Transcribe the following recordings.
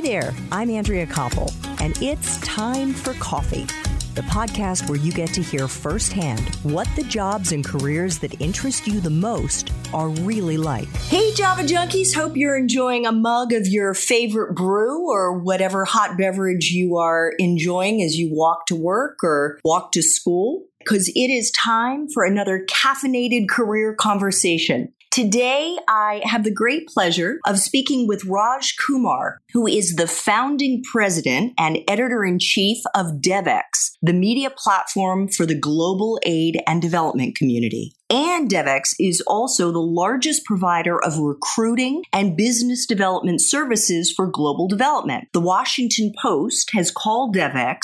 Hi there, I'm Andrea Koppel, and it's time for coffee. The podcast where you get to hear firsthand what the jobs and careers that interest you the most are really like. Hey, Java Junkies, hope you're enjoying a mug of your favorite brew or whatever hot beverage you are enjoying as you walk to work or walk to school, because it is time for another caffeinated career conversation. Today, I have the great pleasure of speaking with Raj Kumar, who is the founding president and editor in chief of Devex, the media platform for the global aid and development community. And Devex is also the largest provider of recruiting and business development services for global development. The Washington Post has called Devex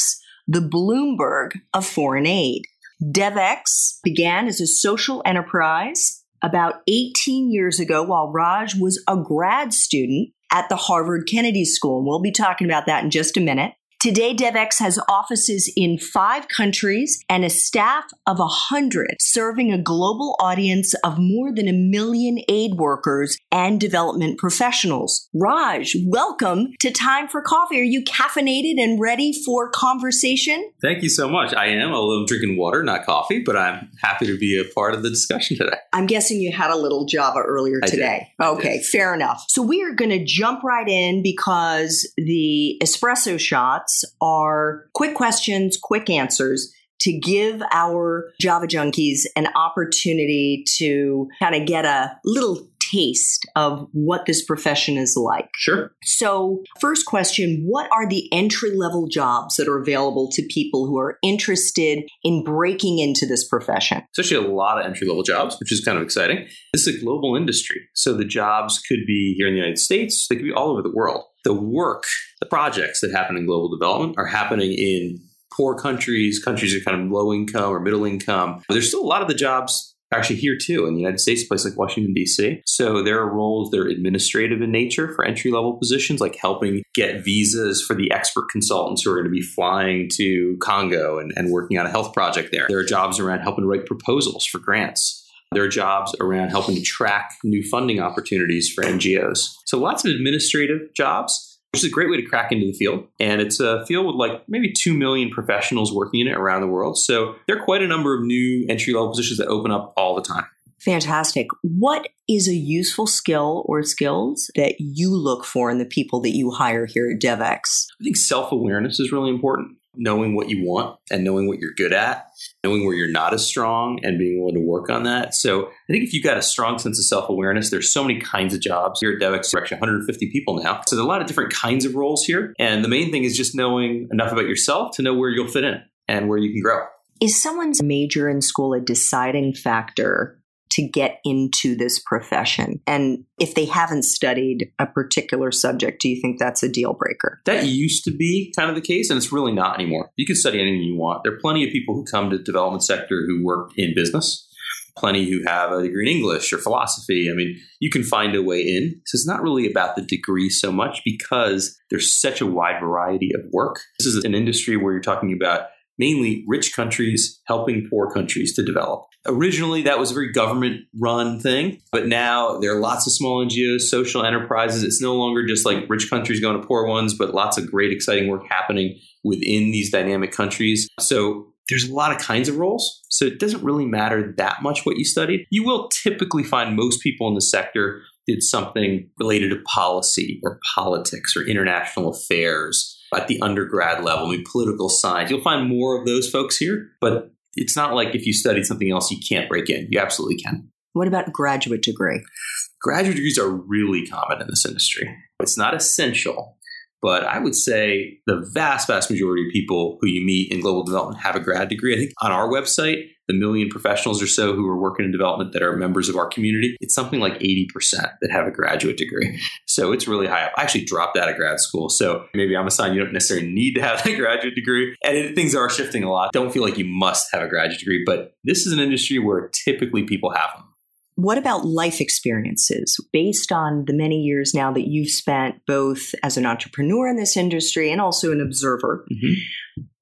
the Bloomberg of foreign aid. Devex began as a social enterprise about 18 years ago while Raj was a grad student at the Harvard Kennedy School. And we'll be talking about that in just a minute. Today, Devex has offices in five countries and a staff of a hundred, serving a global audience of more than a million aid workers and development professionals. Raj, welcome to Time for Coffee. Are you caffeinated and ready for conversation? Thank you so much. I am, although I'm drinking water, not coffee, but I'm happy to be a part of the discussion today. I'm guessing you had a little Java earlier today. Okay, fair enough. So we are going to jump right in because the espresso are quick questions, quick answers to give our Java junkies an opportunity to kind of get a little taste of what this profession is like. Sure. So, first question What are the entry level jobs that are available to people who are interested in breaking into this profession? It's actually a lot of entry level jobs, which is kind of exciting. This is a global industry. So the jobs could be here in the United States, they could be all over the world. The work, the projects that happen in global development are happening in poor countries, countries that are kind of low income or middle income. But there's still a lot of the jobs actually here too in the United States, a place like Washington, D.C. So there are roles that are administrative in nature for entry level positions, like helping get visas for the expert consultants who are going to be flying to Congo and, and working on a health project there. There are jobs around helping write proposals for grants. There are jobs around helping to track new funding opportunities for NGOs. So lots of administrative jobs which is a great way to crack into the field. And it's a field with like maybe 2 million professionals working in it around the world. So there are quite a number of new entry level positions that open up all the time. Fantastic. What is a useful skill or skills that you look for in the people that you hire here at Devex? I think self awareness is really important. Knowing what you want and knowing what you're good at, knowing where you're not as strong and being willing to work on that. So I think if you've got a strong sense of self awareness, there's so many kinds of jobs here at Devex. We're actually 150 people now. So there's a lot of different kinds of roles here. And the main thing is just knowing enough about yourself to know where you'll fit in and where you can grow. Is someone's major in school a deciding factor to get into this profession? And if they haven't studied a particular subject, do you think that's a deal breaker? That used to be kind of the case, and it's really not anymore. You can study anything you want. There are plenty of people who come to the development sector who work in business, plenty who have a degree in English or philosophy. I mean, you can find a way in. So it's not really about the degree so much because there's such a wide variety of work. This is an industry where you're talking about mainly rich countries helping poor countries to develop. Originally, that was a very government run thing, but now there are lots of small NGOs, social enterprises. It's no longer just like rich countries going to poor ones, but lots of great, exciting work happening within these dynamic countries. So there's a lot of kinds of roles. So it doesn't really matter that much what you studied. You will typically find most people in the sector did something related to policy or politics or international affairs at the undergrad level, maybe political science. You'll find more of those folks here, but it's not like if you studied something else, you can't break in. You absolutely can. What about graduate degree? Graduate degrees are really common in this industry. It's not essential, but I would say the vast, vast majority of people who you meet in global development have a grad degree. I think on our website, the million professionals or so who are working in development that are members of our community, it's something like 80% that have a graduate degree. So it's really high up. I actually dropped out of grad school. So maybe I'm a sign you don't necessarily need to have a graduate degree. And it, things are shifting a lot. Don't feel like you must have a graduate degree, but this is an industry where typically people have them. What about life experiences based on the many years now that you've spent both as an entrepreneur in this industry and also an observer? Mhm.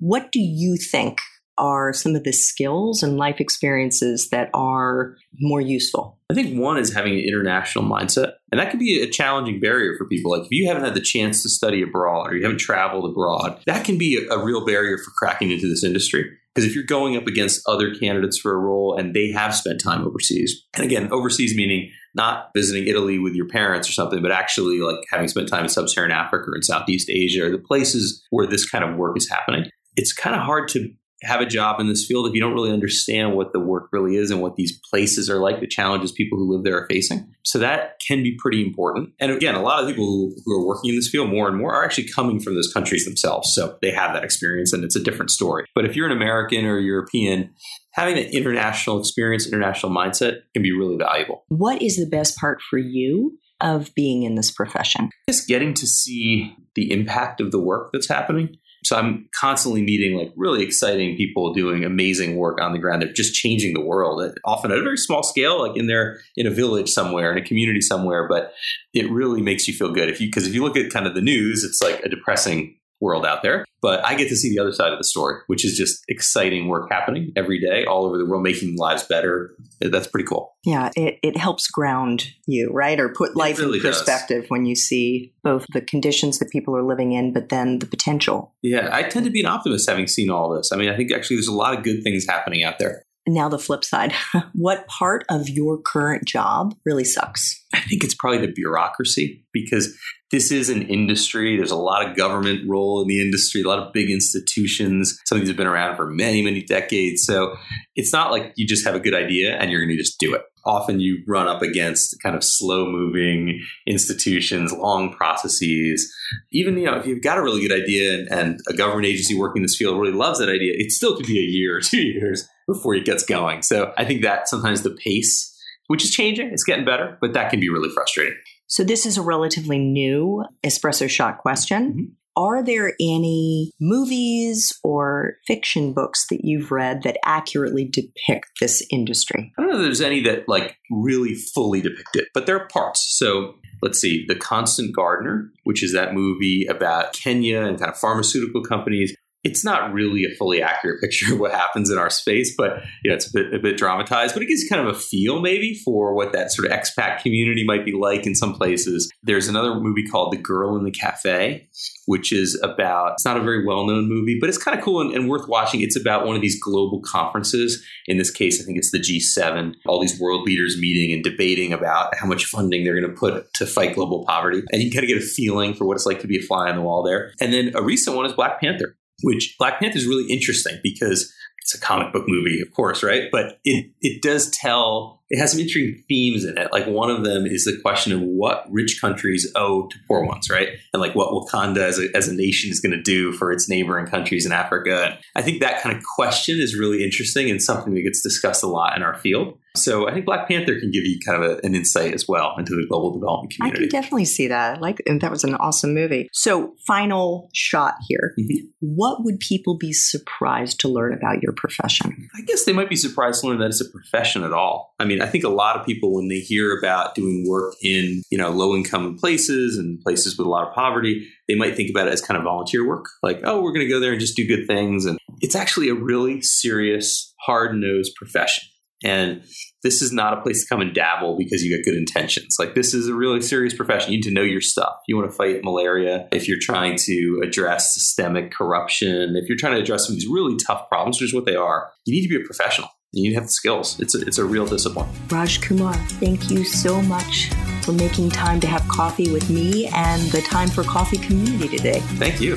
What do you think are some of the skills and life experiences that are more useful? I think one is having an international mindset. And that can be a challenging barrier for people. Like if you haven't had the chance to study abroad or you haven't traveled abroad, that can be a, a real barrier for cracking into this industry. Because if you're going up against other candidates for a role and they have spent time overseas, and again, overseas meaning not visiting Italy with your parents or something, but actually like having spent time in sub Saharan Africa or in Southeast Asia or the places where this kind of work is happening, it's kind of hard to have a job in this field if you don't really understand what the work really is and what these places are like, the challenges people who live there are facing. So that can be pretty important. And again, a lot of people who, are working in this field more and more are actually coming from those countries themselves. So they have that experience and it's a different story. But if you're an American or European, having an international experience, international mindset can be really valuable. What is the best part for you of being in this profession? Just getting to see the impact of the work that's happening. So I'm constantly meeting like really exciting people doing amazing work on the ground. They're just changing the world, uh, often at a very small scale, like in there in a village somewhere, in a community somewhere. But it really makes you feel good if you because if you look at kind of the news, it's like a depressing world out there. But I get to see the other side of the story, which is just exciting work happening every day all over the world, making lives better. That's pretty cool. Yeah, it, it helps ground you, right? Or put life really in perspective does. when you see both the conditions that people are living in, but then the potential. Yeah, I tend to be an optimist having seen all this. I mean, I think actually there's a lot of good things happening out there. Now, the flip side what part of your current job really sucks? I think it's probably the bureaucracy because this is an industry. There's a lot of government role in the industry, a lot of big institutions. Some of these have been around for many, many decades. So it's not like you just have a good idea and you're going to just do it. Often you run up against kind of slow moving institutions, long processes. Even, you know, if you've got a really good idea and, and a government agency working in this field really loves that idea, it still could be a year or two years before it gets going. So I think that sometimes the pace which is changing. It's getting better, but that can be really frustrating. So, this is a relatively new espresso shot question. Mm-hmm. Are there any movies or fiction books that you've read that accurately depict this industry? I don't know if there's any that like really fully depict it, but there are parts. So let's see, The Constant Gardener, which is that movie about Kenya and kind of pharmaceutical companies it's not really a fully accurate picture of what happens in our space, but you know, it's a bit a bit dramatized. But it gives kind of a feel maybe for what that sort of expat community might be like in some places. There's another movie called The Girl in the Cafe, which is about it's not a very well known movie, but it's kind of cool and, and worth watching. It's about one of these global conferences. In this case, I think it's the G7. All these world leaders meeting and debating about how much funding they're going to put to fight global poverty, and you kind of get a feeling for what it's like to be a fly on the wall there. And then a recent one is Black Panther which Black Panther is really interesting because it's a comic book movie, of course, right? But it it does tell it has some interesting themes in it. Like one of them is the question of what rich countries owe to poor ones, right? And like what Wakanda as a, as a nation is going to do for its neighboring countries in Africa. I think that kind of question is really interesting and something that gets discussed a lot in our field. So I think Black Panther can give you kind of a, an insight as well into the global development community. I can definitely see that. Like that was an awesome movie. So final shot here. Mm-hmm. What would people be surprised to learn about your profession? I guess they might be surprised to learn that it's a profession at all. I mean, I think a lot of people when they hear about doing work in, you know, low income places and places with a lot of poverty, they might think about it as kind of volunteer work. Like, oh, we're going to go there and just do good things and it's actually a really serious, hard-nosed profession. And this is not a place to come and dabble because you got good intentions. Like this is a really serious profession. You need to know your stuff. You want to fight malaria. If you're trying to address systemic corruption, if you're trying to address some of these really tough problems, which is what they are, you need to be a professional. You need to have the skills. It's a, it's a real discipline. Raj Kumar, thank you so much for making time to have coffee with me and the Time for Coffee community today. Thank you.